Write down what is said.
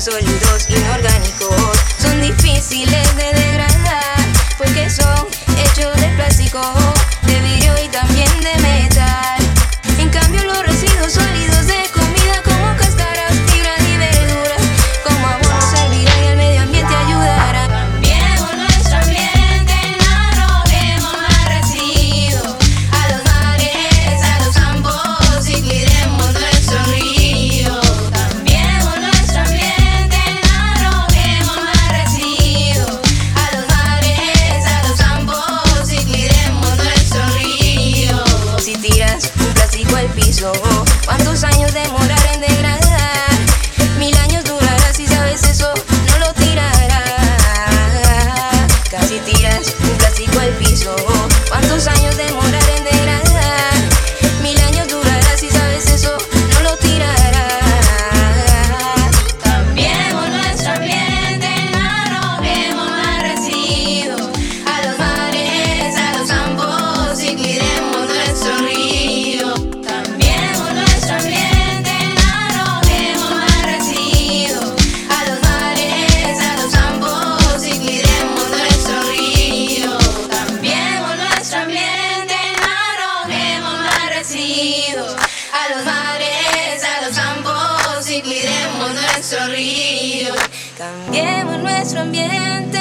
sólidos inorgánicos. slow a los mares, a los campos y cuidemos nuestro río, cambiemos nuestro ambiente.